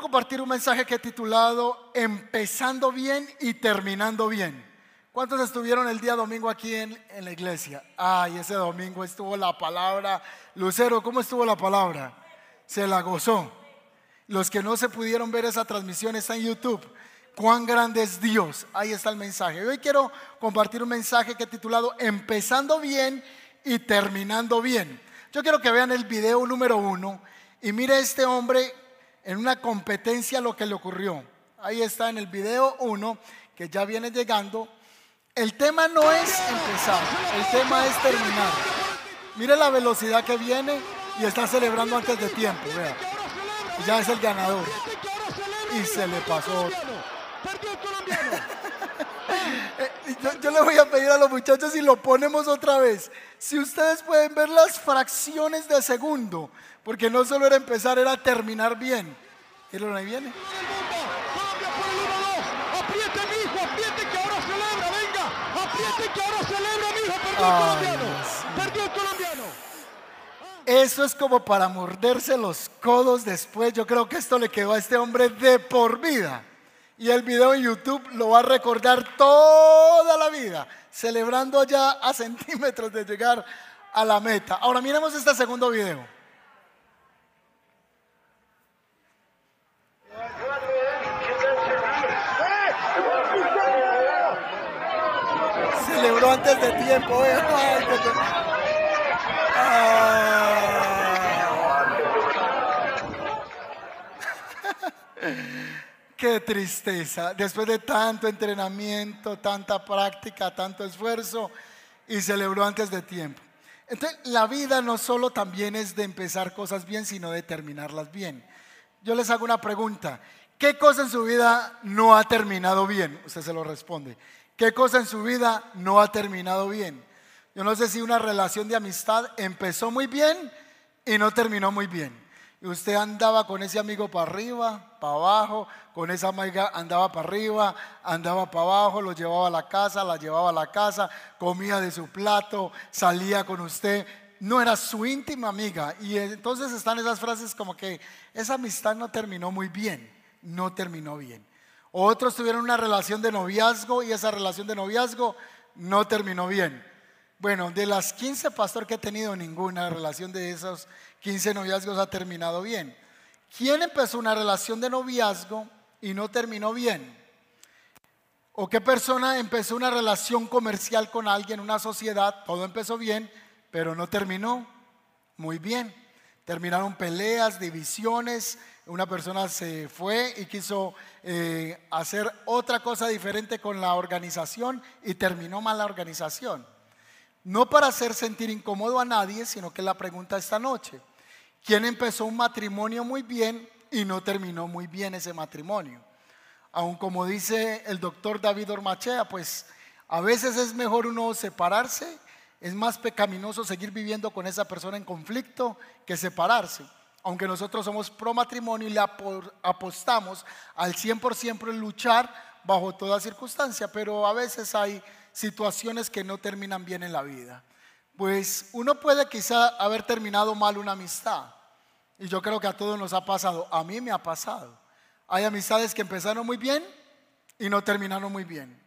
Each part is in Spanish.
quiero compartir un mensaje que he titulado Empezando bien y terminando bien. ¿Cuántos estuvieron el día domingo aquí en, la iglesia? Ay, ese domingo estuvo la palabra. Lucero, ¿cómo estuvo la palabra? Se la gozó. Los que no se pudieron ver esa transmisión está en YouTube. Cuán grande es Dios. Ahí está el mensaje. Hoy quiero compartir un mensaje que he titulado Empezando bien y terminando bien. Yo quiero que vean el video número uno y mire este hombre en una competencia lo que le ocurrió. Ahí está en el video 1, que ya viene llegando. El tema no es empezar, el tema es terminar. Mire la velocidad que viene y está celebrando antes de tiempo, vea. Ya es el ganador. Y se le pasó eh, yo, yo, le voy a pedir a los muchachos si lo ponemos otra vez. Si ustedes pueden ver las fracciones de segundo, porque no solo era empezar, era terminar bien. ¿Y lo ahí viene? Apriete, hijo, apriete que ahora celebra, venga. Apriete que ahora celebra, hijo. Perdió el colombiano. Perdió el colombiano. Eso es como para morderse los codos después. Yo creo que esto le quedó a este hombre de por vida. Y el video en YouTube lo va a recordar toda la vida, celebrando ya a centímetros de llegar a la meta. Ahora miremos este segundo video. Antes de tiempo. Eh. Qué tristeza. Después de tanto entrenamiento, tanta práctica, tanto esfuerzo, y celebró antes de tiempo. Entonces, la vida no solo también es de empezar cosas bien, sino de terminarlas bien. Yo les hago una pregunta. ¿Qué cosa en su vida no ha terminado bien? Usted se lo responde. ¿Qué cosa en su vida no ha terminado bien? Yo no sé si una relación de amistad empezó muy bien y no terminó muy bien. Usted andaba con ese amigo para arriba, para abajo, con esa amiga andaba para arriba, andaba para abajo, lo llevaba a la casa, la llevaba a la casa, comía de su plato, salía con usted. No era su íntima amiga. Y entonces están esas frases como que esa amistad no terminó muy bien, no terminó bien. Otros tuvieron una relación de noviazgo y esa relación de noviazgo no terminó bien. Bueno, de las 15 pastores que he tenido, ninguna relación de esos 15 noviazgos ha terminado bien. ¿Quién empezó una relación de noviazgo y no terminó bien? ¿O qué persona empezó una relación comercial con alguien, una sociedad? Todo empezó bien, pero no terminó muy bien. Terminaron peleas, divisiones, una persona se fue y quiso eh, hacer otra cosa diferente con la organización y terminó mal la organización. No para hacer sentir incómodo a nadie, sino que la pregunta esta noche, ¿quién empezó un matrimonio muy bien y no terminó muy bien ese matrimonio? Aun como dice el doctor David Ormachea, pues a veces es mejor uno separarse, es más pecaminoso seguir viviendo con esa persona en conflicto que separarse. Aunque nosotros somos pro matrimonio y le apostamos al 100% en luchar bajo toda circunstancia, pero a veces hay situaciones que no terminan bien en la vida. Pues uno puede quizá haber terminado mal una amistad. Y yo creo que a todos nos ha pasado. A mí me ha pasado. Hay amistades que empezaron muy bien y no terminaron muy bien.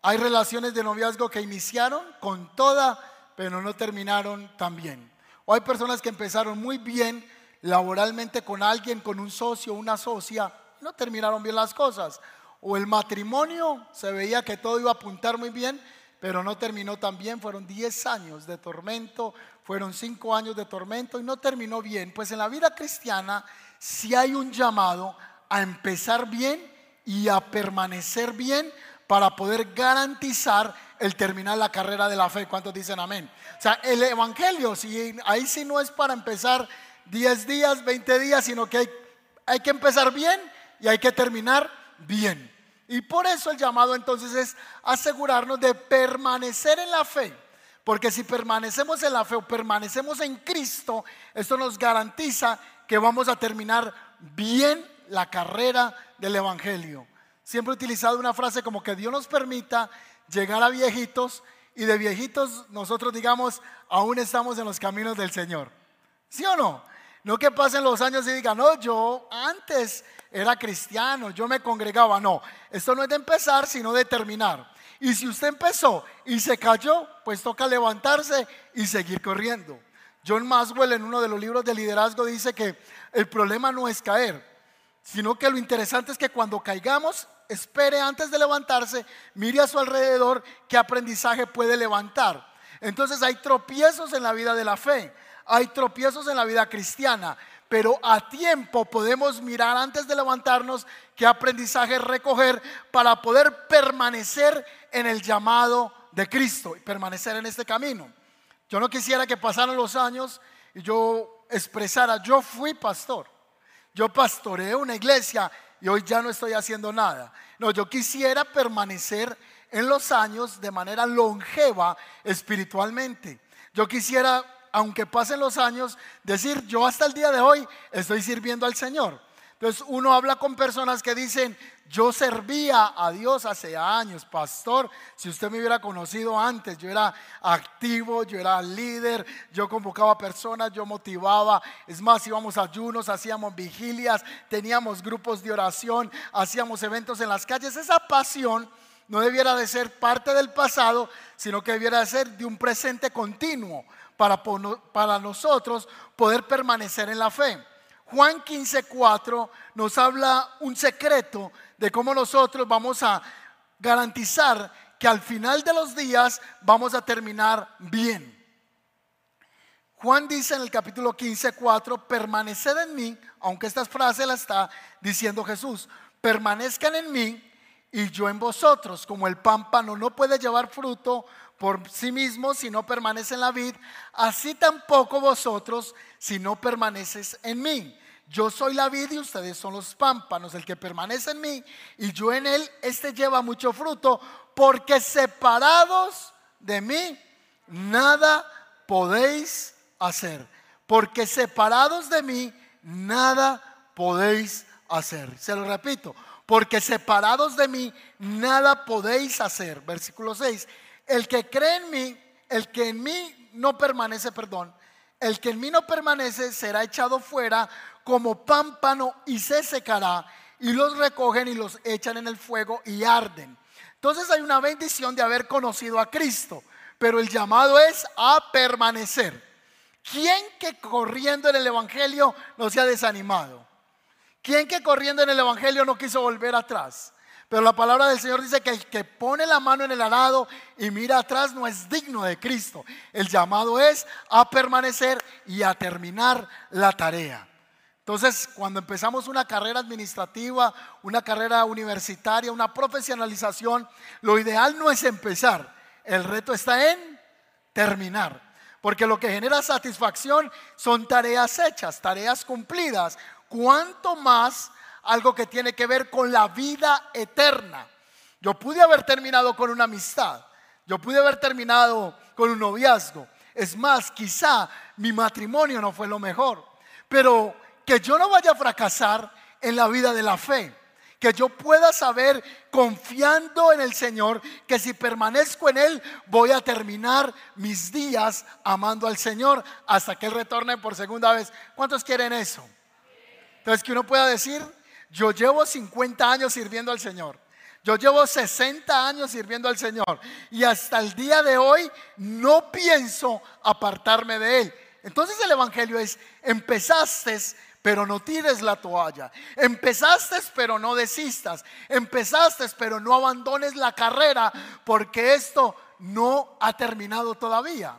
Hay relaciones de noviazgo que iniciaron con toda, pero no terminaron tan bien. O hay personas que empezaron muy bien laboralmente con alguien, con un socio, una socia, no terminaron bien las cosas o el matrimonio, se veía que todo iba a apuntar muy bien, pero no terminó tan bien. Fueron 10 años de tormento, fueron 5 años de tormento y no terminó bien. Pues en la vida cristiana sí hay un llamado a empezar bien y a permanecer bien para poder garantizar el terminar la carrera de la fe. ¿Cuántos dicen amén? O sea, el Evangelio, si, ahí sí no es para empezar 10 días, 20 días, sino que hay, que empezar bien y hay que terminar bien. Y por eso el llamado entonces es asegurarnos de permanecer en la fe. Porque si permanecemos en la fe o permanecemos en Cristo, esto nos garantiza que vamos a terminar bien la carrera del Evangelio. Siempre he utilizado una frase como que Dios nos permita llegar a viejitos y de viejitos nosotros digamos, aún estamos en los caminos del Señor. ¿Sí o no? No que pasen los años y digan, no, yo antes era cristiano, yo me congregaba. No, esto no es de empezar, sino de terminar. Y si usted empezó y se cayó, pues toca levantarse y seguir corriendo. John Maswell en uno de los libros de liderazgo dice que el problema no es caer, sino que lo interesante es que cuando caigamos, espere antes de levantarse, mire a su alrededor qué aprendizaje puede levantar. Entonces hay tropiezos en la vida de la fe, hay tropiezos en la vida cristiana, pero a tiempo podemos mirar antes de levantarnos qué aprendizaje recoger para poder permanecer en el llamado de Cristo y permanecer en este camino. Yo no quisiera que pasaran los años y yo expresara, yo fui pastor, yo pastoreé una iglesia y hoy ya no estoy haciendo nada. No, yo quisiera permanecer en los años de manera longeva espiritualmente. Yo quisiera aunque pasen los años, decir, yo hasta el día de hoy estoy sirviendo al Señor. Entonces uno habla con personas que dicen, yo servía a Dios hace años, pastor, si usted me hubiera conocido antes, yo era activo, yo era líder, yo convocaba personas, yo motivaba, es más, íbamos a ayunos, hacíamos vigilias, teníamos grupos de oración, hacíamos eventos en las calles, esa pasión no debiera de ser parte del pasado, sino que debiera de ser de un presente continuo para, para nosotros poder permanecer en la fe. Juan 15:4 nos habla un secreto de cómo nosotros vamos a garantizar que al final de los días vamos a terminar bien. Juan dice en el capítulo 15:4, permaneced en mí, aunque esta frase la está diciendo Jesús, permanezcan en mí y yo en vosotros, como el pámpano no puede llevar fruto por sí mismo si no permanece en la vid, así tampoco vosotros si no permaneces en mí. Yo soy la vid y ustedes son los pámpanos. El que permanece en mí y yo en él, este lleva mucho fruto, porque separados de mí, nada podéis hacer. Porque separados de mí, nada podéis hacer. Se lo repito, porque separados de mí, nada podéis hacer. Versículo 6. El que cree en mí, el que en mí no permanece, perdón, el que en mí no permanece será echado fuera como pámpano y se secará y los recogen y los echan en el fuego y arden. Entonces hay una bendición de haber conocido a Cristo, pero el llamado es a permanecer. ¿Quién que corriendo en el Evangelio no se ha desanimado? ¿Quién que corriendo en el Evangelio no quiso volver atrás? Pero la palabra del Señor dice que el que pone la mano en el arado y mira atrás no es digno de Cristo. El llamado es a permanecer y a terminar la tarea. Entonces, cuando empezamos una carrera administrativa, una carrera universitaria, una profesionalización, lo ideal no es empezar. El reto está en terminar. Porque lo que genera satisfacción son tareas hechas, tareas cumplidas. Cuanto más algo que tiene que ver con la vida eterna. Yo pude haber terminado con una amistad, yo pude haber terminado con un noviazgo. Es más, quizá mi matrimonio no fue lo mejor, pero que yo no vaya a fracasar en la vida de la fe. Que yo pueda saber, confiando en el Señor, que si permanezco en Él, voy a terminar mis días amando al Señor hasta que Él retorne por segunda vez. ¿Cuántos quieren eso? Entonces, que uno pueda decir, yo llevo 50 años sirviendo al Señor. Yo llevo 60 años sirviendo al Señor y hasta el día de hoy no pienso apartarme de Él. Entonces el Evangelio es, empezaste, pero no tires la toalla. Empezaste, pero no desistas. Empezaste, pero no abandones la carrera, porque esto no ha terminado todavía.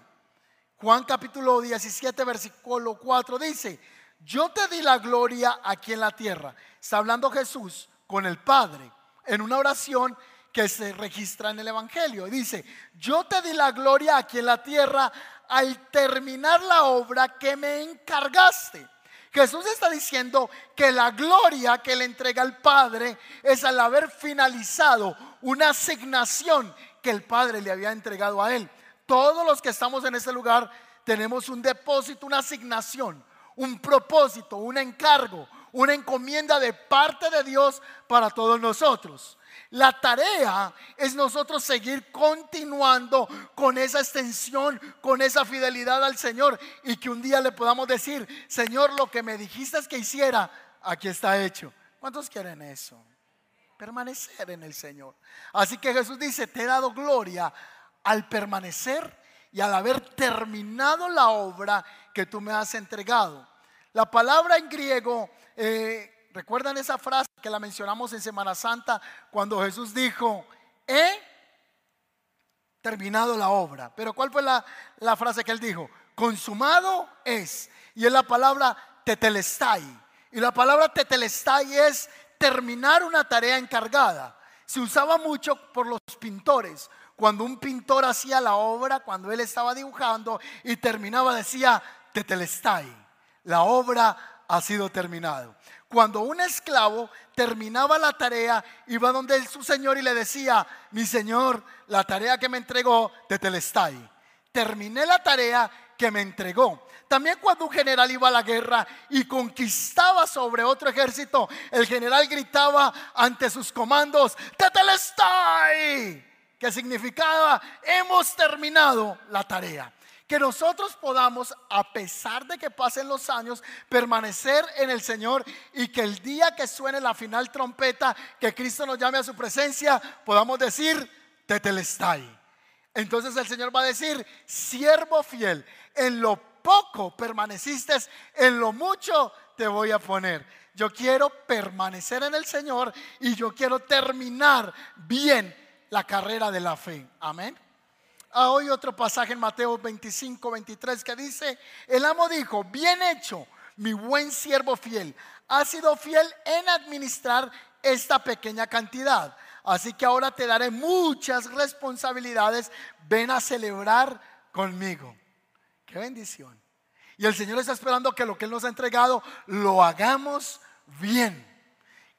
Juan capítulo 17, versículo 4 dice, yo te di la gloria aquí en la tierra. Está hablando Jesús con el Padre en una oración que se registra en el Evangelio. Dice, yo te di la gloria aquí en la tierra al terminar la obra que me encargaste. Jesús está diciendo que la gloria que le entrega al Padre es al haber finalizado una asignación que el Padre le había entregado a él. Todos los que estamos en este lugar tenemos un depósito, una asignación, un propósito, un encargo, una encomienda de parte de Dios para todos nosotros. La tarea es nosotros seguir continuando con esa extensión, con esa fidelidad al Señor y que un día le podamos decir, Señor, lo que me dijiste es que hiciera, aquí está hecho. ¿Cuántos quieren eso? Permanecer en el Señor. Así que Jesús dice, te he dado gloria al permanecer y al haber terminado la obra que tú me has entregado. La palabra en griego eh, ¿Recuerdan esa frase que la mencionamos en Semana Santa cuando Jesús dijo, he terminado la obra? Pero ¿cuál fue la, frase que él dijo? Consumado es. Y es la palabra tetelestai. Y la palabra tetelestai es terminar una tarea encargada. Se usaba mucho por los pintores. Cuando un pintor hacía la obra, cuando él estaba dibujando y terminaba, decía tetelestai. La obra ha sido terminado cuando un esclavo terminaba la tarea, iba donde su señor y le decía, mi señor, la tarea que me entregó, te telestai. Terminé la tarea que me entregó. También cuando un general iba a la guerra y conquistaba sobre otro ejército, el general gritaba ante sus comandos, Tetelestai, que significaba, hemos terminado la tarea. Que nosotros podamos, a pesar de que pasen los años, permanecer en el Señor y que el día que suene la final trompeta, que Cristo nos llame a su presencia, podamos decir, Tetelestai. Entonces el Señor va a decir, siervo fiel, en lo poco permaneciste, en lo mucho te voy a poner. Yo quiero permanecer en el Señor y yo quiero terminar bien la carrera de la fe. Amén. Hoy otro pasaje en Mateo 25, 23 que dice, el amo dijo, bien hecho, mi buen siervo fiel, ha sido fiel en administrar esta pequeña cantidad. Así que ahora te daré muchas responsabilidades. Ven a celebrar conmigo. Qué bendición. Y el Señor está esperando que lo que Él nos ha entregado lo hagamos bien.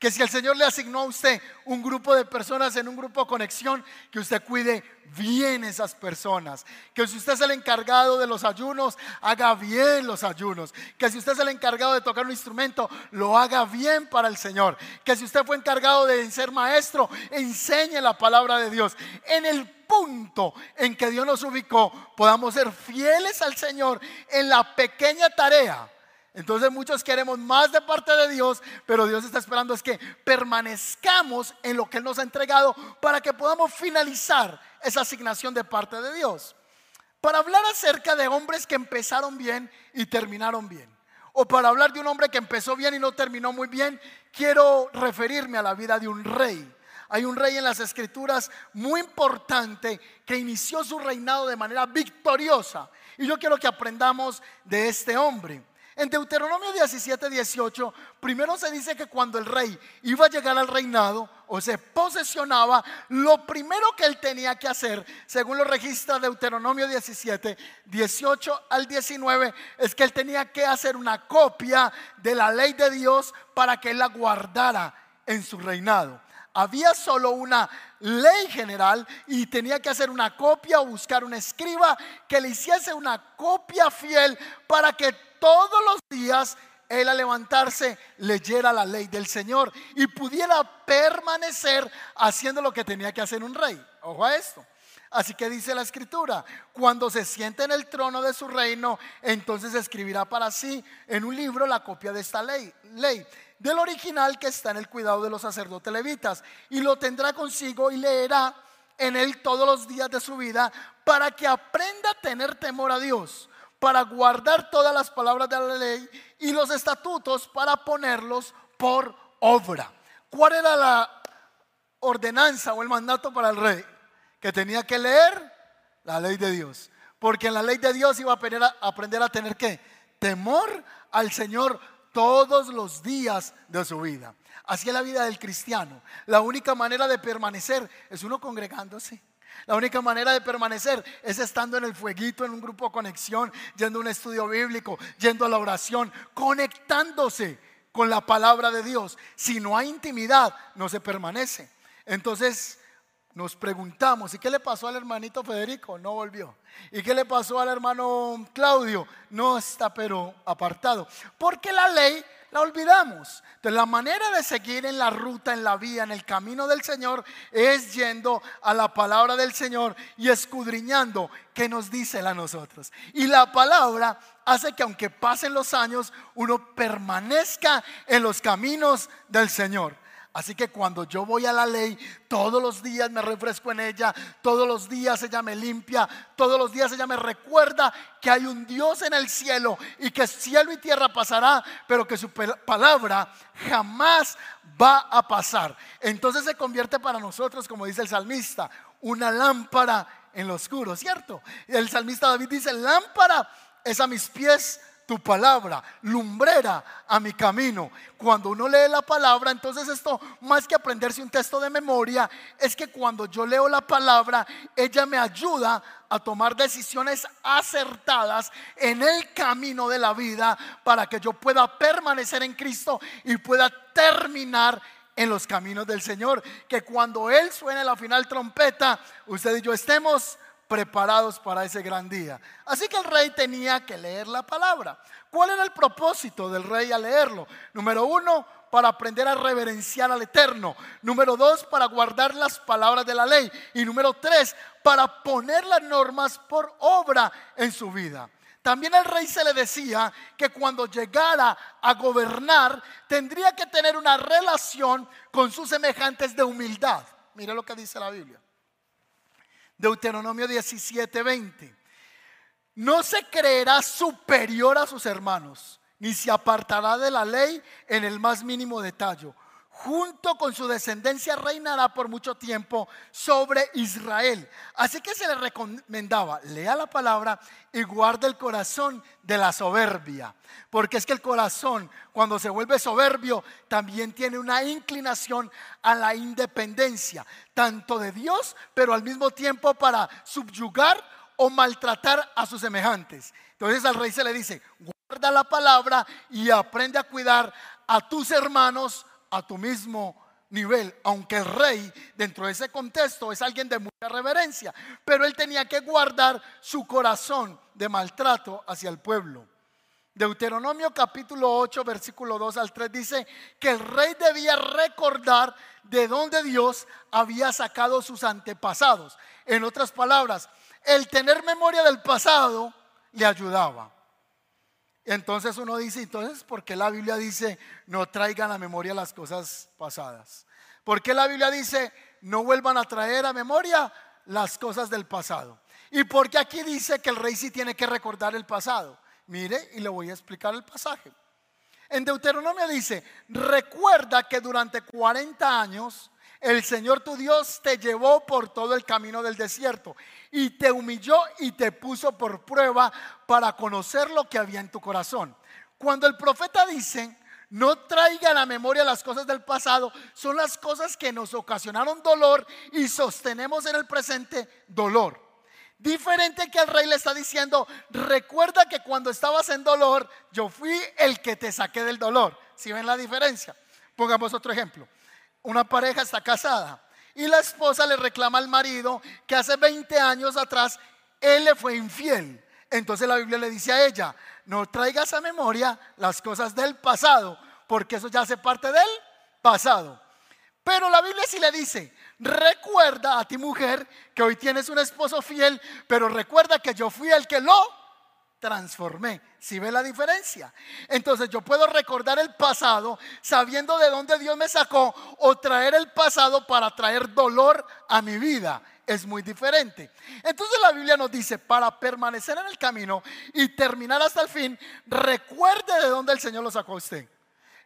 Que si el Señor le asignó a usted un grupo de personas en un grupo de conexión, que usted cuide bien esas personas. Que si usted es el encargado de los ayunos, haga bien los ayunos. Que si usted es el encargado de tocar un instrumento, lo haga bien para el Señor. Que si usted fue encargado de ser maestro, enseñe la palabra de Dios. En el punto en que Dios nos ubicó, podamos ser fieles al Señor en la pequeña tarea entonces muchos queremos más de parte de Dios, pero Dios está esperando es que permanezcamos en lo que Él nos ha entregado para que podamos finalizar esa asignación de parte de Dios. Para hablar acerca de hombres que empezaron bien y terminaron bien, o para hablar de un hombre que empezó bien y no terminó muy bien, quiero referirme a la vida de un rey. Hay un rey en las escrituras muy importante que inició su reinado de manera victoriosa. Y yo quiero que aprendamos de este hombre. En Deuteronomio 17, 18, primero se dice que cuando el rey iba a llegar al reinado o se posesionaba, lo primero que él tenía que hacer, según lo registra Deuteronomio 17, 18 al 19, es que él tenía que hacer una copia de la ley de Dios para que él la guardara en su reinado. Había solo una ley general y tenía que hacer una copia o buscar un escriba que le hiciese una copia fiel para que todos los días él al levantarse leyera la ley del Señor y pudiera permanecer haciendo lo que tenía que hacer un rey. Ojo a esto. Así que dice la escritura, cuando se siente en el trono de su reino, entonces escribirá para sí en un libro la copia de esta ley, ley del original que está en el cuidado de los sacerdotes levitas y lo tendrá consigo y leerá en él todos los días de su vida para que aprenda a tener temor a Dios, para guardar todas las palabras de la ley y los estatutos para ponerlos por obra. ¿Cuál era la ordenanza o el mandato para el rey? Que tenía que leer la ley de Dios. Porque en la ley de Dios iba a aprender a, tener que temor al Señor todos los días de su vida. Así es la vida del cristiano. La única manera de permanecer es uno congregándose. La única manera de permanecer es estando en el fueguito, en un grupo de conexión, yendo a un estudio bíblico, yendo a la oración, conectándose con la palabra de Dios. Si no hay intimidad, no se permanece. Entonces, nos preguntamos, ¿y qué le pasó al hermanito Federico? No volvió. ¿Y qué le pasó al hermano Claudio? No está pero apartado. Porque la ley La olvidamos. Entonces la manera de seguir en la ruta, en la vía, en el camino del Señor es yendo a la palabra del Señor y escudriñando qué nos dice a nosotros. Y la palabra hace que aunque pasen los años, uno permanezca en los caminos del Señor. Así que cuando yo voy a la ley, todos los días me refresco en ella, todos los días ella me limpia, todos los días ella me recuerda que hay un Dios en el cielo y que cielo y tierra pasará, pero que su palabra jamás va a pasar. Entonces se convierte para nosotros, como dice el salmista, una lámpara en lo oscuro, ¿cierto? El salmista David dice, lámpara es a mis pies tu palabra, lumbrera a mi camino. Cuando uno lee la palabra, entonces esto, más que aprenderse un texto de memoria, es que cuando yo leo la palabra, ella me ayuda a tomar decisiones acertadas en el camino de la vida para que yo pueda permanecer en Cristo y pueda terminar en los caminos del Señor. Que cuando Él suene la final trompeta, usted y yo estemos preparados para ese gran día. Así que el rey tenía que leer la palabra. ¿Cuál era el propósito del rey al leerlo? Número uno, para aprender a reverenciar al Eterno. Número dos, para guardar las palabras de la ley. Y número tres, para poner las normas por obra en su vida. También al rey se le decía que cuando llegara a gobernar tendría que tener una relación con sus semejantes de humildad. Mire lo que dice la Biblia. Deuteronomio 17, 20. No se creerá superior a sus hermanos, ni se apartará de la ley en el más mínimo detalle. Junto con su descendencia reinará por mucho tiempo sobre Israel. Así que se le recomendaba, lea la palabra y guarde el corazón de la soberbia. Porque es que el corazón, cuando se vuelve soberbio, también tiene una inclinación a la independencia, tanto de Dios, pero al mismo tiempo para subyugar o maltratar a sus semejantes. Entonces al rey se le dice, guarda la palabra y aprende a cuidar a tus hermanos a tu mismo nivel, aunque el rey dentro de ese contexto es alguien de mucha reverencia, pero él tenía que guardar su corazón de maltrato hacia el pueblo. Deuteronomio capítulo 8, versículo 2 al 3 dice que el rey debía recordar de dónde Dios había sacado sus antepasados. En otras palabras, el tener memoria del pasado le ayudaba. Entonces uno dice, entonces, ¿por qué la Biblia dice no traigan a memoria las cosas pasadas? ¿Por qué la Biblia dice no vuelvan a traer a memoria las cosas del pasado? ¿Y por qué aquí dice que el rey sí tiene que recordar el pasado? Mire, y le voy a explicar el pasaje. En Deuteronomio dice, recuerda que durante 40 años el Señor tu Dios te llevó por todo el camino del desierto y te humilló y te puso por prueba para conocer lo que había en tu corazón. Cuando el profeta dice, no traiga a la memoria las cosas del pasado, son las cosas que nos ocasionaron dolor y sostenemos en el presente dolor. Diferente que el rey le está diciendo, recuerda que cuando estabas en dolor, yo fui el que te saqué del dolor. Si ven la diferencia? Pongamos otro ejemplo una pareja está casada y la esposa le reclama al marido que hace 20 años atrás él le fue infiel. Entonces la Biblia le dice a ella, no traigas a memoria las cosas del pasado, porque eso ya hace parte del pasado. Pero la Biblia sí le dice, recuerda a ti mujer que hoy tienes un esposo fiel, pero recuerda que yo fui el que lo transformé. Si ve la diferencia? Entonces yo puedo recordar el pasado sabiendo de dónde Dios me sacó o traer el pasado para traer dolor a mi vida. Es muy diferente. Entonces la Biblia nos dice, para permanecer en el camino y terminar hasta el fin, recuerde de dónde el Señor lo sacó a usted.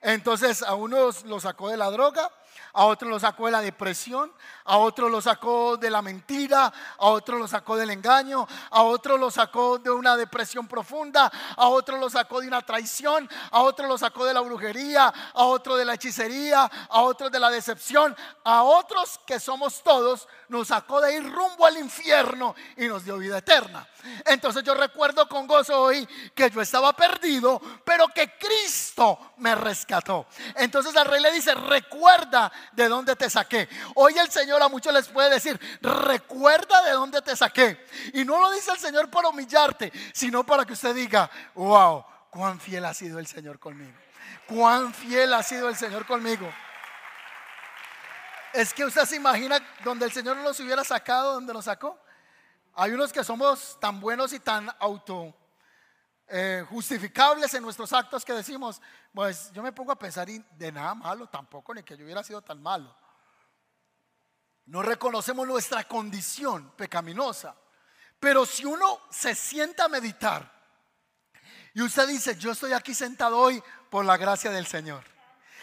Entonces a unos lo sacó de la droga, a otro lo sacó de la depresión, a otro lo sacó de la mentira, a otro lo sacó del engaño, a otro lo sacó de una depresión profunda, a otro lo sacó de una traición, a otro lo sacó de la brujería, a otro de la hechicería, a otro de la decepción, a otros que somos todos, nos sacó de ir rumbo al infierno y nos dio vida eterna. Entonces yo recuerdo con gozo hoy que yo estaba perdido, pero que Cristo me rescató. Entonces el rey le dice, recuerda de dónde te saqué. Hoy el Señor a muchos les puede decir, recuerda de dónde te saqué. Y no lo dice el Señor para humillarte, sino para que usted diga, wow, cuán fiel ha sido el Señor conmigo. Cuán fiel ha sido el Señor conmigo. Es que usted se imagina donde el Señor nos hubiera sacado, donde nos sacó. Hay unos que somos tan buenos y tan auto eh, justificables en nuestros actos que decimos, pues yo me pongo a pensar de nada malo tampoco, ni que yo hubiera sido tan malo. No reconocemos nuestra condición pecaminosa. Pero si uno se sienta a meditar y usted dice, yo estoy aquí sentado hoy por la gracia del Señor.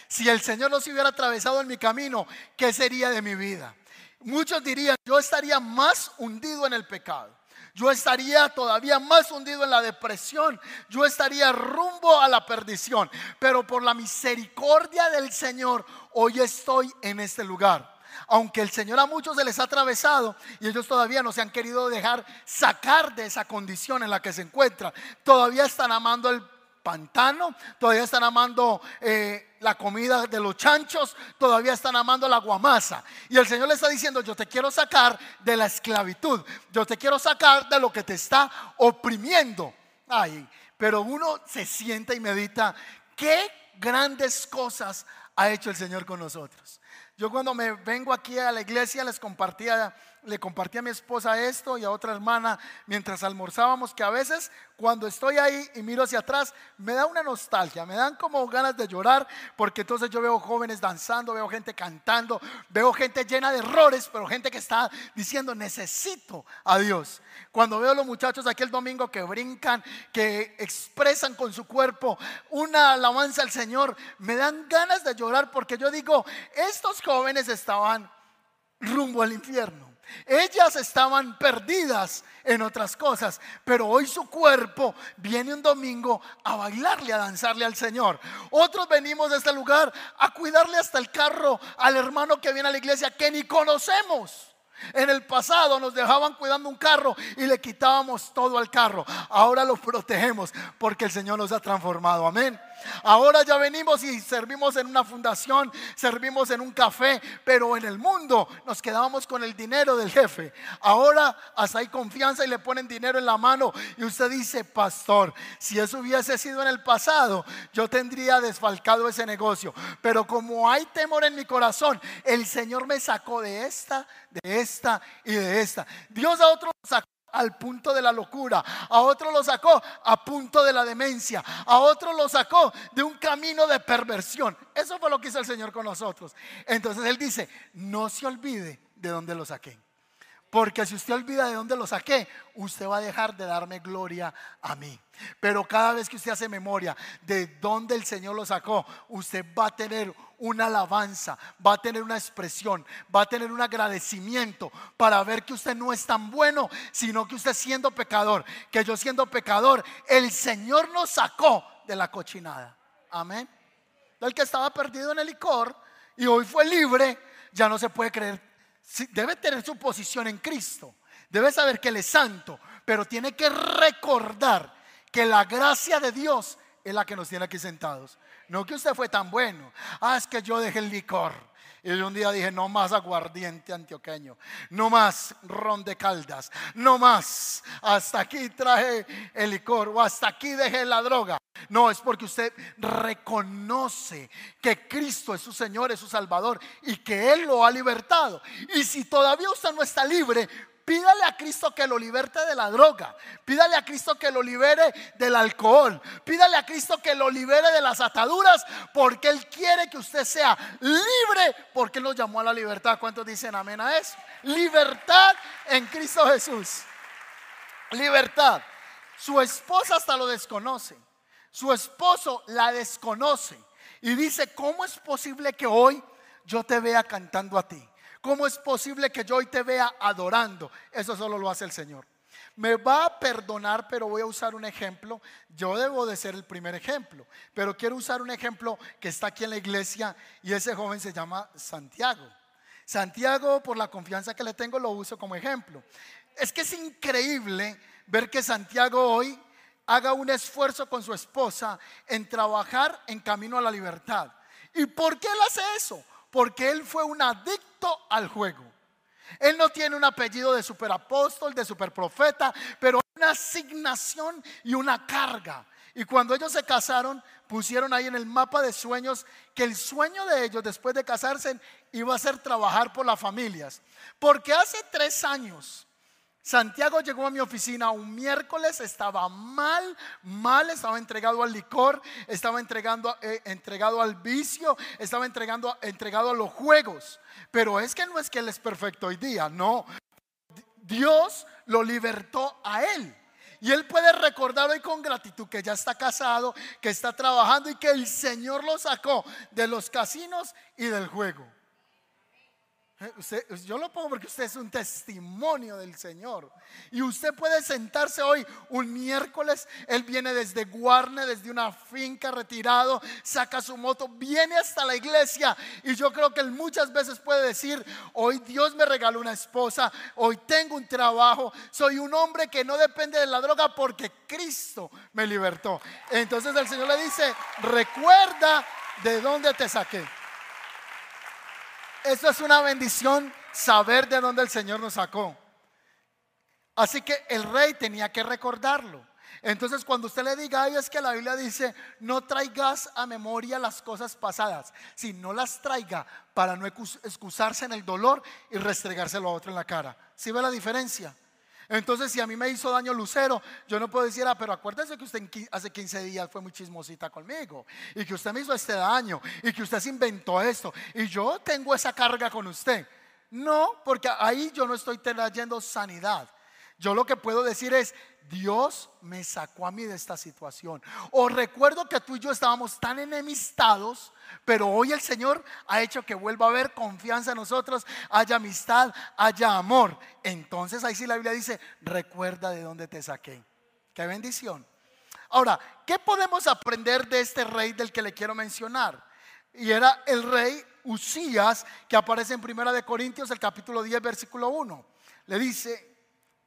Si el Señor no se hubiera atravesado en mi camino, ¿qué sería de mi vida? Muchos dirían, yo estaría más hundido en el pecado. Yo estaría todavía más hundido en la depresión. Yo estaría rumbo a la perdición. Pero por la misericordia del Señor, hoy estoy en este lugar. Aunque el Señor a muchos se les ha atravesado y ellos todavía no se han querido dejar sacar de esa condición en la que se encuentran, todavía están amando el pantano, todavía están amando eh, la comida de los chanchos, todavía están amando la guamasa. Y el Señor le está diciendo, yo te quiero sacar de la esclavitud, yo te quiero sacar de lo que te está oprimiendo. Ay, pero uno se sienta y medita, qué grandes cosas ha hecho el Señor con nosotros. Yo cuando me vengo aquí a la iglesia les compartía le compartí a mi esposa esto y a otra hermana mientras almorzábamos, que a veces cuando estoy ahí y miro hacia atrás, me da una nostalgia, me dan como ganas de llorar, porque entonces yo veo jóvenes danzando, veo gente cantando, veo gente llena de errores, pero gente que está diciendo, necesito a Dios. Cuando veo a los muchachos aquí el domingo que brincan, que expresan con su cuerpo una alabanza al Señor, me dan ganas de llorar porque yo digo, estos jóvenes estaban rumbo al infierno. Ellas estaban perdidas en otras cosas, pero hoy su cuerpo viene un domingo a bailarle, a danzarle al Señor. Otros venimos de este lugar a cuidarle hasta el carro al hermano que viene a la iglesia que ni conocemos. En el pasado nos dejaban cuidando un carro y le quitábamos todo al carro. Ahora lo protegemos porque el Señor nos ha transformado. Amén. Ahora ya venimos y servimos en una fundación, servimos en un café, pero en el mundo nos quedábamos con el dinero del jefe. Ahora hasta hay confianza y le ponen dinero en la mano y usted dice, pastor, si eso hubiese sido en el pasado, yo tendría desfalcado ese negocio. Pero como hay temor en mi corazón, el Señor me sacó de esta, de esta y de esta. Dios a otro sacó al punto de la locura, a otro lo sacó a punto de la demencia, a otro lo sacó de un camino de perversión. Eso fue lo que hizo el Señor con nosotros. Entonces Él dice, no se olvide de dónde lo saqué. Porque si usted olvida de dónde lo saqué, usted va a dejar de darme gloria a mí. Pero cada vez que usted hace memoria de dónde el Señor lo sacó, usted va a tener una alabanza, va a tener una expresión, va a tener un agradecimiento para ver que usted no es tan bueno, sino que usted siendo pecador, que yo siendo pecador, el Señor nos sacó de la cochinada. Amén. El que estaba perdido en el licor y hoy fue libre, ya no se puede creer debe tener su posición en Cristo, debe saber que Él es santo, pero tiene que recordar que la gracia de Dios es la que nos tiene aquí sentados. No que usted fue tan bueno. Ah, es que yo dejé el licor. Y un día dije, no más aguardiente antioqueño, no más ron de caldas, no más, hasta aquí traje el licor o hasta aquí dejé la droga. No, es porque usted reconoce que Cristo es su Señor, es su Salvador y que Él lo ha libertado. Y si todavía usted no está libre, Pídale a Cristo que lo liberte de la droga. Pídale a Cristo que lo libere del alcohol. Pídale a Cristo que lo libere de las ataduras porque Él quiere que usted sea libre porque Él lo llamó a la libertad. ¿Cuántos dicen amén a eso? Libertad en Cristo Jesús. Libertad. Su esposa hasta lo desconoce. Su esposo la desconoce. Y dice, ¿cómo es posible que hoy yo te vea cantando a ti? ¿Cómo es posible que yo hoy te vea adorando? Eso solo lo hace el Señor. Me va a perdonar, pero voy a usar un ejemplo. Yo debo de ser el primer ejemplo, pero quiero usar un ejemplo que está aquí en la iglesia y ese joven se llama Santiago. Santiago, por la confianza que le tengo, lo uso como ejemplo. Es que es increíble ver que Santiago hoy haga un esfuerzo con su esposa en trabajar en camino a la libertad. ¿Y por qué él hace eso? Porque él fue un adicto al juego. Él no tiene un apellido de superapóstol, de superprofeta, pero una asignación y una carga. Y cuando ellos se casaron, pusieron ahí en el mapa de sueños que el sueño de ellos después de casarse iba a ser trabajar por las familias. Porque hace tres años Santiago llegó a mi oficina un miércoles, estaba mal, mal, estaba entregado al licor, estaba entregando, eh, entregado al vicio, estaba entregando, entregado a los juegos. Pero es que no es que él es perfecto hoy día, no. Dios lo libertó a él. Y él puede recordar hoy con gratitud que ya está casado, que está trabajando y que el Señor lo sacó de los casinos y del juego. Eh, yo lo pongo porque usted es un testimonio del Señor. Y usted puede sentarse hoy un miércoles. Él viene desde Guarne, desde una finca retirado, saca su moto, viene hasta la iglesia. Y yo creo que él muchas veces puede decir, hoy Dios me regaló una esposa, hoy tengo un trabajo, soy un hombre que no depende de la droga porque Cristo me libertó. Entonces el Señor le dice, recuerda de dónde te saqué. Eso es una bendición saber de dónde el Señor nos sacó. Así que el rey tenía que recordarlo. Entonces cuando usted le diga, ay, es que la Biblia dice, no traigas a memoria las cosas pasadas, si no las traiga para no excusarse en el dolor y restregárselo a otro en la cara. ¿Sí ve la diferencia? Entonces, si a mí me hizo daño Lucero, yo no puedo decir, ah, pero acuérdese que usted hace 15 días fue muy chismosita conmigo y que usted me hizo este daño y que usted se inventó esto y yo tengo esa carga con usted. No, porque ahí yo no estoy trayendo sanidad. Yo lo que puedo decir es, Dios me sacó a mí de esta situación. O recuerdo que tú y yo estábamos tan enemistados, pero hoy el Señor ha hecho que vuelva a haber confianza en nosotros, haya amistad, haya amor. Entonces ahí sí la Biblia dice, recuerda de dónde te saqué. Qué bendición. Ahora, ¿qué podemos aprender de este rey del que le quiero mencionar? Y era el rey Usías, que aparece en Primera de Corintios, el capítulo 10, versículo 1. Le dice,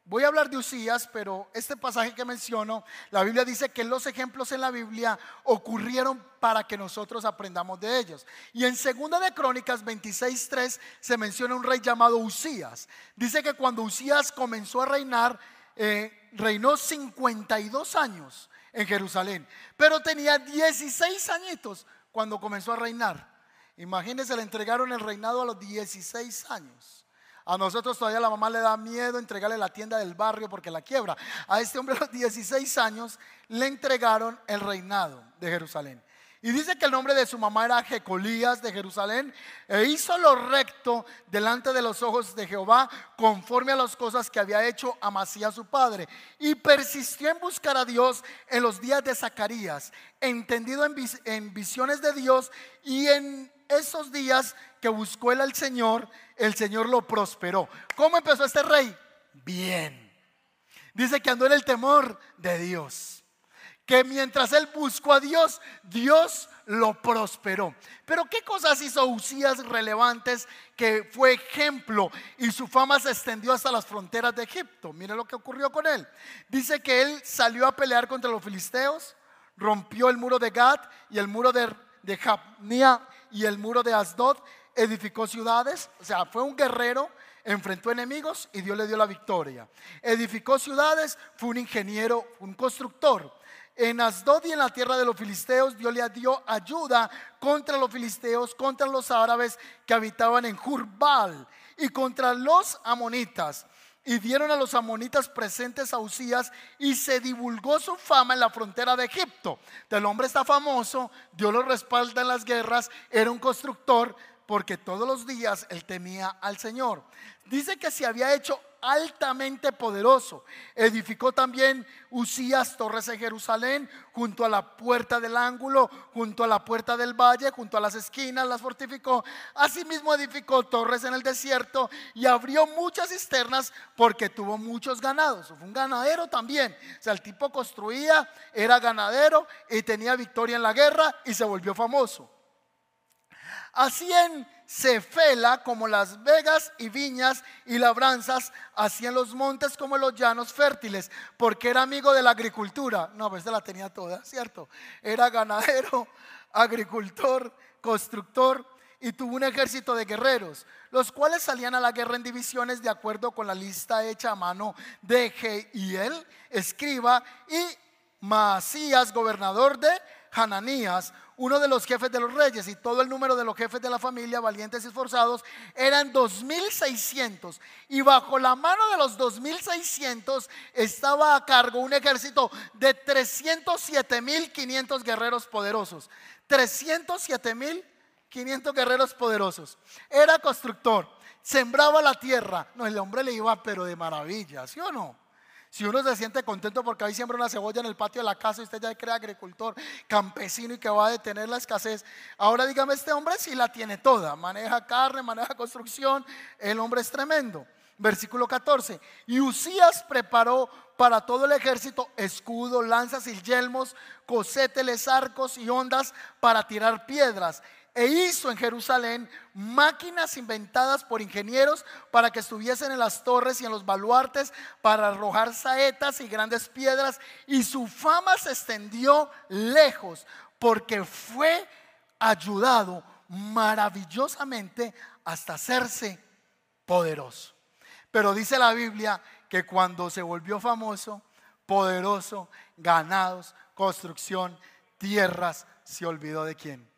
Voy a hablar de Usías, pero este pasaje que menciono, la Biblia dice que los ejemplos en la Biblia ocurrieron para que nosotros aprendamos de ellos. Y en Segunda de Crónicas 26:3 se menciona un rey llamado Usías. Dice que cuando Usías comenzó a reinar, eh, reinó 52 años en Jerusalén, pero tenía 16 añitos cuando comenzó a reinar. Imagínense, le entregaron el reinado a los 16 años. A nosotros todavía la mamá le da miedo entregarle la tienda del barrio porque la quiebra. A este hombre a los 16 años le entregaron el reinado de Jerusalén. Y dice que el nombre de su mamá era Jecolías de Jerusalén e hizo lo recto delante de los ojos de Jehová conforme a las cosas que había hecho Amasías su padre. Y persistió en buscar a Dios en los días de Zacarías, entendido en, en visiones de Dios y en esos días que buscó él al Señor, el Señor lo prosperó. ¿Cómo empezó este rey? Bien. Dice que andó en el temor de Dios. Que mientras él buscó a Dios, Dios lo prosperó. Pero ¿qué cosas hizo Usías relevantes que fue ejemplo y su fama se extendió hasta las fronteras de Egipto? Mire lo que ocurrió con él. Dice que él salió a pelear contra los filisteos, rompió el muro de Gad y el muro de, de y el muro de Asdod, edificó ciudades, o sea, fue un guerrero, enfrentó enemigos y Dios le dio la victoria. Edificó ciudades, fue un ingeniero, un constructor. En Asdod y en la tierra de los filisteos, Dios le dio ayuda contra los filisteos, contra los árabes que habitaban en Jurbal y contra los amonitas y dieron a los amonitas presentes a Usías y se divulgó su fama en la frontera de Egipto. El hombre está famoso, Dios lo respalda en las guerras, era un constructor porque todos los días él temía al Señor. Dice que se había hecho altamente poderoso. Edificó también Usías torres en Jerusalén, junto a la puerta del ángulo, junto a la puerta del valle, junto a las esquinas, las fortificó. Asimismo edificó torres en el desierto y abrió muchas cisternas porque tuvo muchos ganados. Fue un ganadero también. O sea, el tipo construía, era ganadero y tenía victoria en la guerra y se volvió famoso. Así en Cefela como las vegas y viñas y labranzas, así en los montes como los llanos fértiles, porque era amigo de la agricultura. No, pues se la tenía toda, ¿cierto? Era ganadero, agricultor, constructor y tuvo un ejército de guerreros, los cuales salían a la guerra en divisiones de acuerdo con la lista hecha a mano de Jehiel, escriba, y Masías, gobernador de Hananías, uno de los jefes de los reyes, y todo el número de los jefes de la familia, valientes y esforzados, eran 2.600. Y bajo la mano de los 2.600 estaba a cargo un ejército de 307.500 guerreros poderosos. 307.500 guerreros poderosos. Era constructor, sembraba la tierra. No, el hombre le iba pero de maravilla, ¿sí o no? Si uno se siente contento porque ahí siembra una cebolla en el patio de la casa y usted ya cree agricultor, campesino y que va a detener la escasez, ahora dígame, este hombre sí la tiene toda, maneja carne, maneja construcción, el hombre es tremendo. Versículo 14, y Usías preparó para todo el ejército escudo, lanzas y yelmos, coseteles, arcos y ondas para tirar piedras e hizo en Jerusalén máquinas inventadas por ingenieros para que estuviesen en las torres y en los baluartes para arrojar saetas y grandes piedras y su fama se extendió lejos porque fue ayudado maravillosamente hasta hacerse poderoso. Pero dice la Biblia que cuando se volvió famoso, poderoso, ganados, construcción, tierras, se olvidó de quién?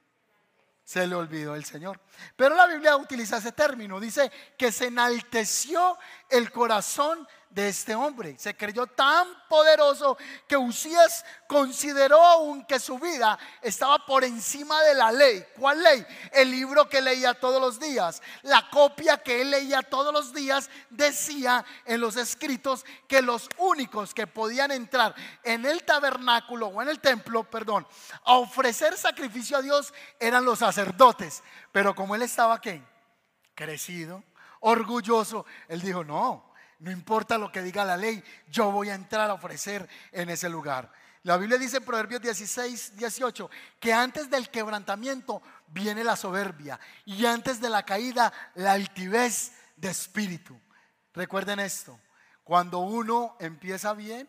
Se le olvidó el Señor. Pero la Biblia utiliza ese término, dice que se enalteció el corazón de este hombre. Se creyó tan poderoso que Usías consideró aún que su vida estaba por encima de la ley. ¿Cuál ley? El libro que leía todos los días. La copia que él leía todos los días decía en los escritos que los únicos que podían entrar en el tabernáculo o en el templo, perdón, a ofrecer sacrificio a Dios eran los sacerdotes. Pero como él estaba aquí, crecido, orgulloso, él dijo, no, no importa lo que diga la ley, yo voy a entrar a ofrecer en ese lugar. La Biblia dice en Proverbios 16, 18 que antes del quebrantamiento viene la soberbia y antes de la caída la altivez de espíritu. Recuerden esto, cuando uno empieza bien,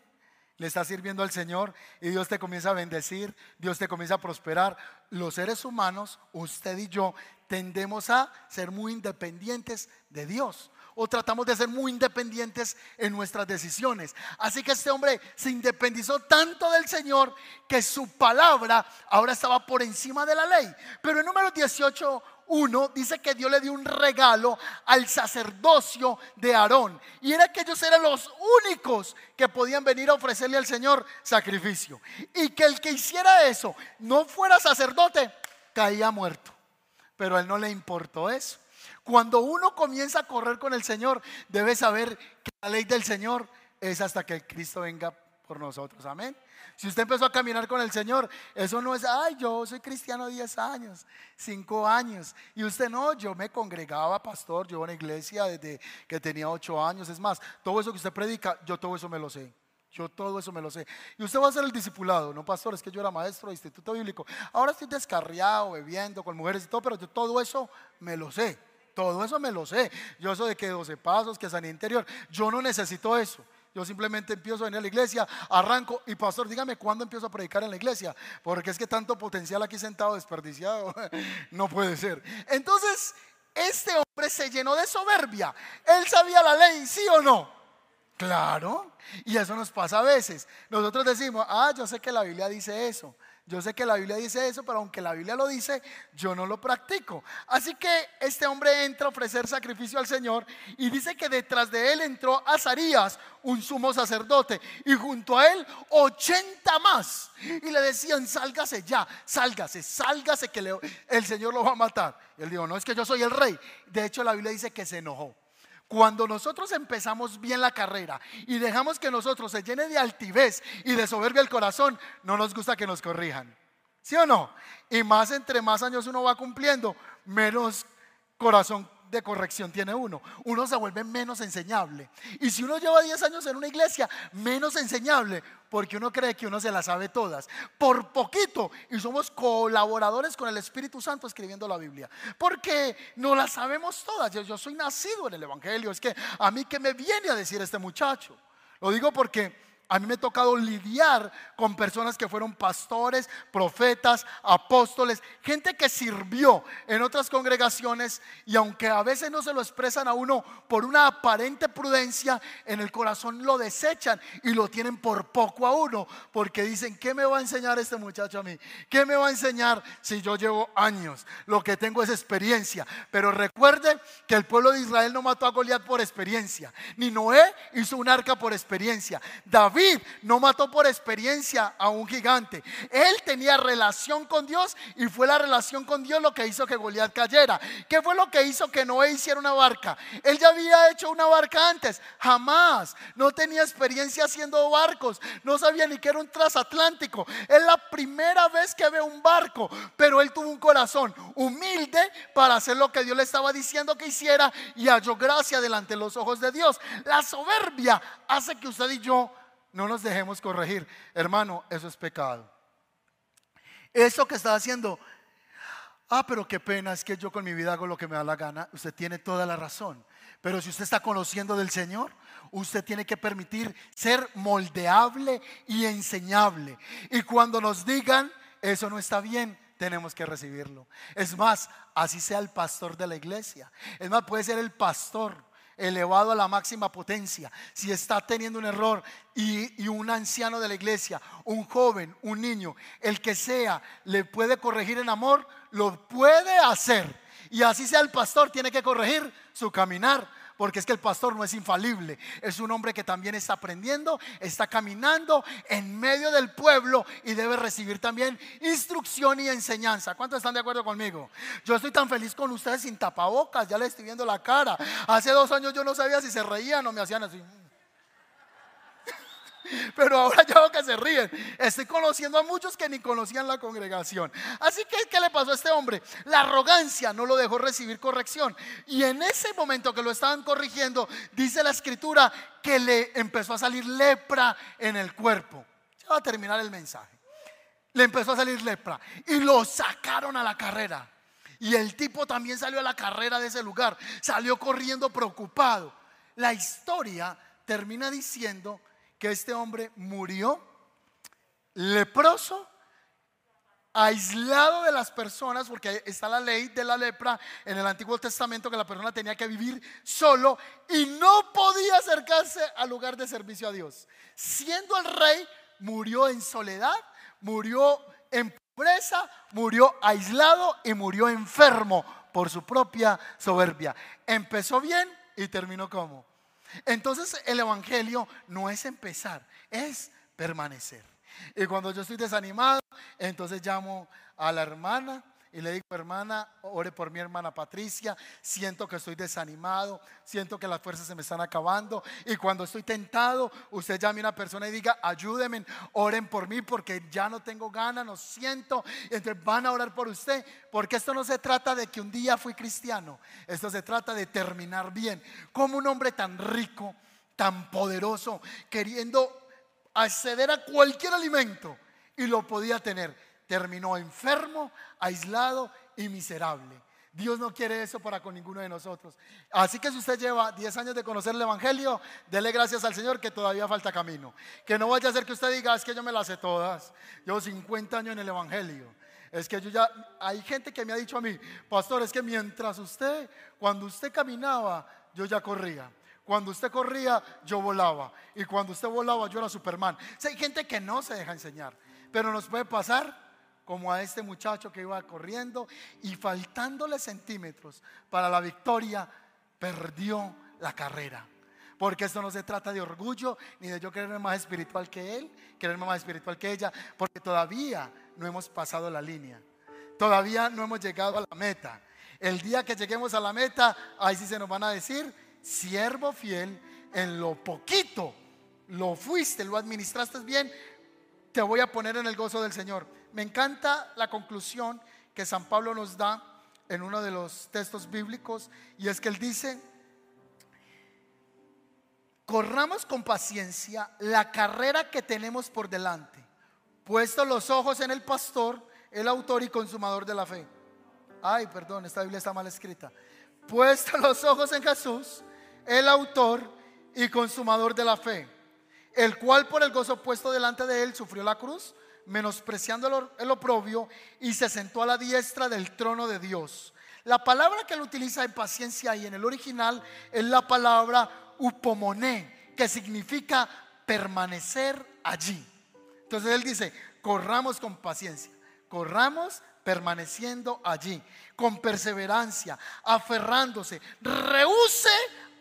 le está sirviendo al Señor y Dios te comienza a bendecir, Dios te comienza a prosperar. Los seres humanos, usted y yo, tendemos a ser muy independientes de Dios o tratamos de ser muy independientes en nuestras decisiones. Así que este hombre se independizó tanto del Señor que su palabra ahora estaba por encima de la ley. Pero en número 18, 1 dice que Dios le dio un regalo al sacerdocio de Aarón. Y era que ellos eran los únicos que podían venir a ofrecerle al Señor sacrificio. Y que el que hiciera eso no fuera sacerdote, caía muerto. Pero a él no le importó eso. Cuando uno comienza a correr con el Señor, debe saber que la ley del Señor es hasta que Cristo venga por nosotros. Amén. Si usted empezó a caminar con el Señor, eso no es, ay, yo soy cristiano 10 años, 5 años. Y usted no, yo me congregaba, pastor, yo en la iglesia desde que tenía 8 años. Es más, todo eso que usted predica, yo todo eso me lo sé. Yo todo eso me lo sé. Y usted va a ser el discipulado, no pastor, es que yo era maestro de instituto bíblico. Ahora estoy descarriado, bebiendo con mujeres y todo, pero yo todo eso me lo sé. Todo eso me lo sé. Yo eso de que 12 pasos, que sanidad interior, yo no necesito eso. Yo simplemente empiezo a venir a la iglesia, arranco y pastor, dígame cuándo empiezo a predicar en la iglesia, porque es que tanto potencial aquí sentado desperdiciado, no puede ser. Entonces, este hombre se llenó de soberbia. Él sabía la ley, sí o no. Claro, y eso nos pasa a veces. Nosotros decimos, ah, yo sé que la Biblia dice eso. Yo sé que la Biblia dice eso, pero aunque la Biblia lo dice, yo no lo practico. Así que este hombre entra a ofrecer sacrificio al Señor y dice que detrás de él entró Azarías, un sumo sacerdote, y junto a él 80 más. Y le decían, sálgase ya, sálgase, sálgase que el Señor lo va a matar. Y él dijo, no es que yo soy el rey. De hecho, la Biblia dice que se enojó. Cuando nosotros empezamos bien la carrera y dejamos que nosotros se llene de altivez y de soberbia el corazón, no nos gusta que nos corrijan. ¿Sí o no? Y más entre más años uno va cumpliendo, menos corazón de corrección tiene uno. Uno se vuelve menos enseñable. Y si uno lleva 10 años en una iglesia, menos enseñable, porque uno cree que uno se las sabe todas. Por poquito. Y somos colaboradores con el Espíritu Santo escribiendo la Biblia. Porque no las sabemos todas. Yo, yo soy nacido en el Evangelio. Es que a mí que me viene a decir este muchacho. Lo digo porque A mí me ha tocado lidiar con personas que fueron pastores, profetas, apóstoles, gente que sirvió en otras congregaciones y aunque a veces no se lo expresan a uno por una aparente prudencia, en el corazón lo desechan y lo tienen por poco a uno, porque dicen, ¿qué me va a enseñar este muchacho a mí? ¿Qué me va a enseñar si yo llevo años? Lo que tengo es experiencia. Pero recuerde que el pueblo de Israel no mató a Goliat por experiencia, ni Noé hizo un arca por experiencia. David no mató por experiencia a un gigante. Él tenía relación con Dios y fue la relación con Dios lo que hizo que Goliat cayera. ¿Qué fue lo que hizo que Noé hiciera una barca? Él ya había hecho una barca antes, jamás. No tenía experiencia haciendo barcos, no sabía ni que era un transatlántico. Es la primera vez que ve un barco, pero él tuvo un corazón humilde para hacer lo que Dios le estaba diciendo que hiciera y halló gracia delante de los ojos de Dios. La soberbia hace que usted y yo no nos dejemos corregir. Hermano, eso es pecado. Eso que está haciendo, ah, pero qué pena, es que yo con mi vida hago lo que me da la gana. Usted tiene toda la razón. Pero si usted está conociendo del Señor, usted tiene que permitir ser moldeable y enseñable. Y cuando nos digan, eso no está bien, tenemos que recibirlo. Es más, así sea el pastor de la iglesia. Es más, puede ser el pastor elevado a la máxima potencia. Si está teniendo un error y, un anciano de la iglesia, un joven, un niño, el que sea, le puede corregir en amor, lo puede hacer. Y así sea el pastor, tiene que corregir su caminar porque es que el pastor no es infalible, es un hombre que también está aprendiendo, está caminando en medio del pueblo y debe recibir también instrucción y enseñanza. ¿Cuántos están de acuerdo conmigo? Yo estoy tan feliz con ustedes sin tapabocas, ya les estoy viendo la cara. Hace dos años yo no sabía si se reían o me hacían así. Pero ahora ya veo que se ríen. Estoy conociendo a muchos que ni conocían la congregación. Así que, ¿qué le pasó a este hombre? La arrogancia no lo dejó recibir corrección. Y en ese momento que lo estaban corrigiendo, dice la escritura que le empezó a salir lepra en el cuerpo. Ya va a terminar el mensaje. Le empezó a salir lepra. Y lo sacaron a la carrera. Y el tipo también salió a la carrera de ese lugar. Salió corriendo preocupado. La historia termina diciendo que este hombre murió leproso, aislado de las personas, porque está la ley de la lepra en el Antiguo Testamento que la persona tenía que vivir solo y no podía acercarse al lugar de servicio a Dios. Siendo el rey, murió en soledad, murió en pobreza, murió aislado y murió enfermo por su propia soberbia. Empezó bien y terminó como entonces el Evangelio no es empezar, es permanecer. Y cuando yo estoy desanimado, entonces llamo a la hermana y le digo, hermana, ore por mi hermana Patricia, siento que estoy desanimado, siento que las fuerzas se me están acabando. Y cuando estoy tentado, usted llame a una persona y diga, ayúdenme, oren por mí porque ya no tengo ganas, no siento. Entonces van a orar por usted, porque esto no se trata de que un día fui cristiano, esto se trata de terminar bien. Como un hombre tan rico, tan poderoso, queriendo acceder a cualquier alimento y lo podía tener terminó enfermo, aislado y miserable. Dios no quiere eso para con ninguno de nosotros. Así que si usted lleva 10 años de conocer el Evangelio, dele gracias al Señor que todavía falta camino. Que no vaya a ser que usted diga, es que yo me las sé todas. Llevo 50 años en el Evangelio. Es que yo ya, hay gente que me ha dicho a mí, pastor, es que mientras usted, cuando usted caminaba, yo ya corría. Cuando usted corría, yo volaba. Y cuando usted volaba, yo era Superman. hay gente que no se deja enseñar. Pero nos puede pasar como a este muchacho que iba corriendo y faltándole centímetros para la victoria, perdió la carrera. Porque esto no se trata de orgullo ni de yo quererme más espiritual que él, quererme más espiritual que ella, porque todavía no hemos pasado la línea. Todavía no hemos llegado a la meta. El día que lleguemos a la meta, ahí sí se nos van a decir, siervo fiel, en lo poquito lo fuiste, lo administraste bien, te voy a poner en el gozo del Señor. Me encanta la conclusión que San Pablo nos da en uno de los textos bíblicos y es que él dice, corramos con paciencia la carrera que tenemos por delante, puesto los ojos en el pastor, el autor y consumador de la fe. Ay, perdón, esta Biblia está mal escrita. Puesto los ojos en Jesús, el autor y consumador de la fe el cual por el gozo puesto delante de él sufrió la cruz, menospreciando el oprobio, y se sentó a la diestra del trono de Dios. La palabra que él utiliza en paciencia y en el original es la palabra upomoné, que significa permanecer allí. Entonces él dice, corramos con paciencia, corramos permaneciendo allí, con perseverancia, aferrándose, rehúse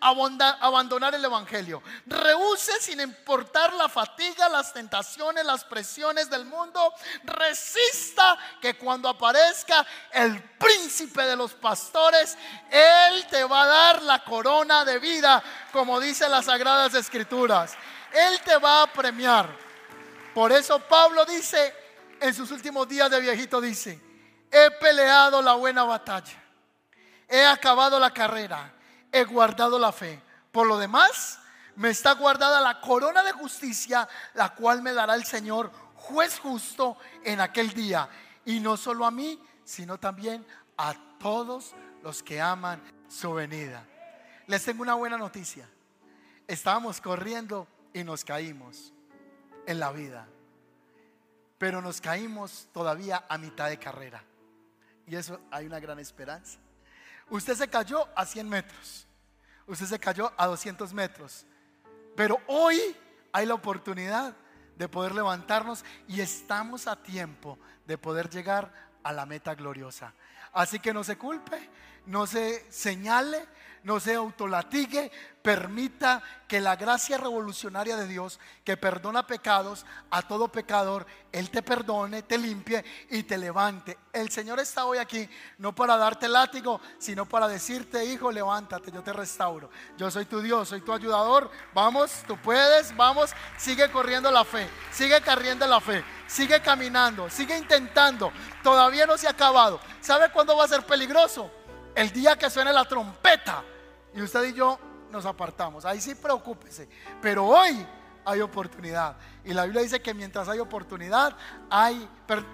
abandonar el Evangelio. Rehúse sin importar la fatiga, las tentaciones, las presiones del mundo. Resista que cuando aparezca el príncipe de los pastores, Él te va a dar la corona de vida, como dice las Sagradas Escrituras. Él te va a premiar. Por eso Pablo dice, en sus últimos días de viejito, dice, he peleado la buena batalla, he acabado la carrera he guardado la fe. Por lo demás, me está guardada la corona de justicia, la cual me dará el Señor, juez justo, en aquel día. Y no solo a mí, sino también a todos los que aman su venida. Les tengo una buena noticia. Estábamos corriendo y nos caímos en la vida. Pero nos caímos todavía a mitad de carrera. Y eso hay una gran esperanza. Usted se cayó a 100 metros. Usted se cayó a 200 metros. Pero hoy hay la oportunidad de poder levantarnos y estamos a tiempo de poder llegar a la meta gloriosa. Así que no se culpe, no se señale, no se autolatigue, permita que la gracia revolucionaria de Dios, que perdona pecados a todo pecador, Él te perdone, te limpie y te levante. El Señor está hoy aquí no para darte látigo, sino para decirte, hijo, levántate, yo te restauro. Yo soy tu Dios, soy tu ayudador. Vamos, tú puedes, vamos, sigue corriendo la fe, sigue corriendo la fe, sigue caminando, sigue intentando. Todavía no se ha acabado. ¿Sabe cuándo va a ser peligroso? El día que suene la trompeta y usted y yo nos apartamos. Ahí sí preocúpese. Pero hoy hay oportunidad. Y la Biblia dice que mientras hay oportunidad, hay,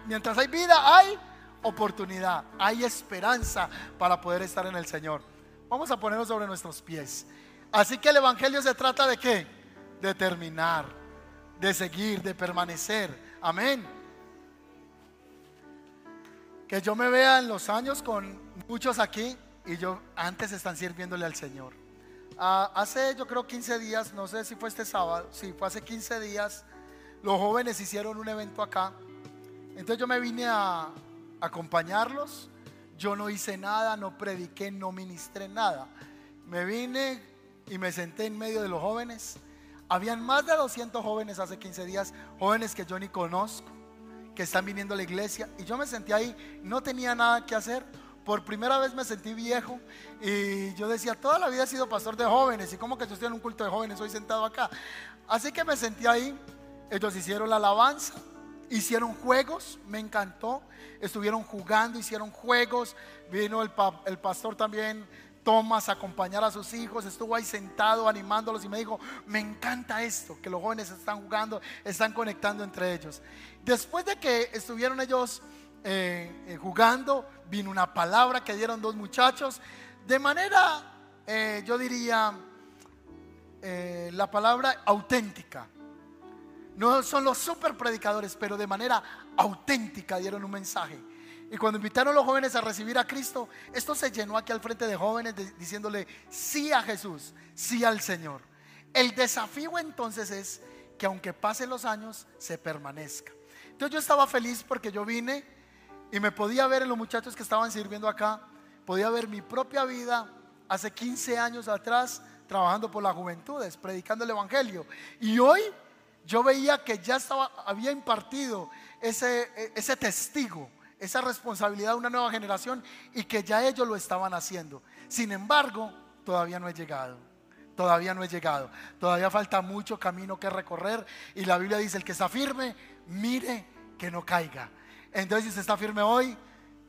mientras hay vida, hay oportunidad, hay esperanza para poder estar en el Señor. Vamos a ponernos sobre nuestros pies. Así que el Evangelio se trata de qué? De terminar, de seguir, de permanecer. Amén. Que yo me vea en los años con muchos aquí y yo antes están sirviéndole al Señor. Ah, hace yo creo 15 días, no sé si fue este sábado, sí, fue hace 15 días, los jóvenes hicieron un evento acá. Entonces yo me vine a acompañarlos. Yo no hice nada, no prediqué, no ministré nada. Me vine y me senté en medio de los jóvenes. Habían más de 200 jóvenes hace 15 días, jóvenes que yo ni conozco, que están viniendo a la iglesia. Y yo me senté ahí, no tenía nada que hacer por primera vez me sentí viejo y yo decía, toda la vida he sido pastor de jóvenes y como que yo estoy en un culto de jóvenes, hoy sentado acá. Así que me sentí ahí, ellos hicieron la alabanza, hicieron juegos, me encantó, estuvieron jugando, hicieron juegos, vino el, el pastor también Tomás acompañar a sus hijos, estuvo ahí sentado animándolos y me dijo, me encanta esto, que los jóvenes están jugando, están conectando entre ellos. Después de que estuvieron ellos eh, eh, jugando, vino una palabra que dieron dos muchachos, de manera, eh, yo diría, la palabra auténtica. No son los super predicadores, pero de manera auténtica dieron un mensaje. Y cuando invitaron a los jóvenes a recibir a Cristo, esto se llenó aquí al frente de jóvenes diciéndole sí a Jesús, sí al Señor. El desafío entonces es que aunque pasen los años, se permanezca. Entonces yo estaba feliz porque yo vine y me podía ver en los muchachos que estaban sirviendo acá, podía ver mi propia vida hace 15 años atrás trabajando por las juventudes, predicando el Evangelio. Y hoy yo veía que ya estaba, había impartido ese, ese testigo, esa responsabilidad a una nueva generación y que ya ellos lo estaban haciendo. Sin embargo, todavía no he llegado. Todavía no he llegado. Todavía falta mucho camino que recorrer. Y la Biblia dice, el que está firme, mire que no caiga. Entonces, si usted está firme hoy,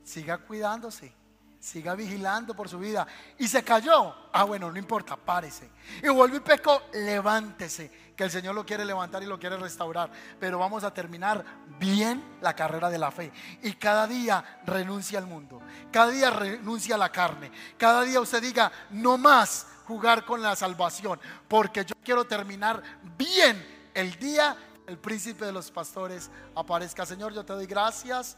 siga cuidándose, siga vigilando por su vida. Y se cayó, ah, bueno, no importa, párese. Y vuelve y pecó, levántese, que el Señor lo quiere levantar y lo quiere restaurar. Pero vamos a terminar bien la carrera de la fe. Y cada día renuncia al mundo, cada día renuncia a la carne, cada día usted diga, no más jugar con la salvación, porque yo quiero terminar bien el día el príncipe de los pastores, aparezca. Señor, yo te doy gracias.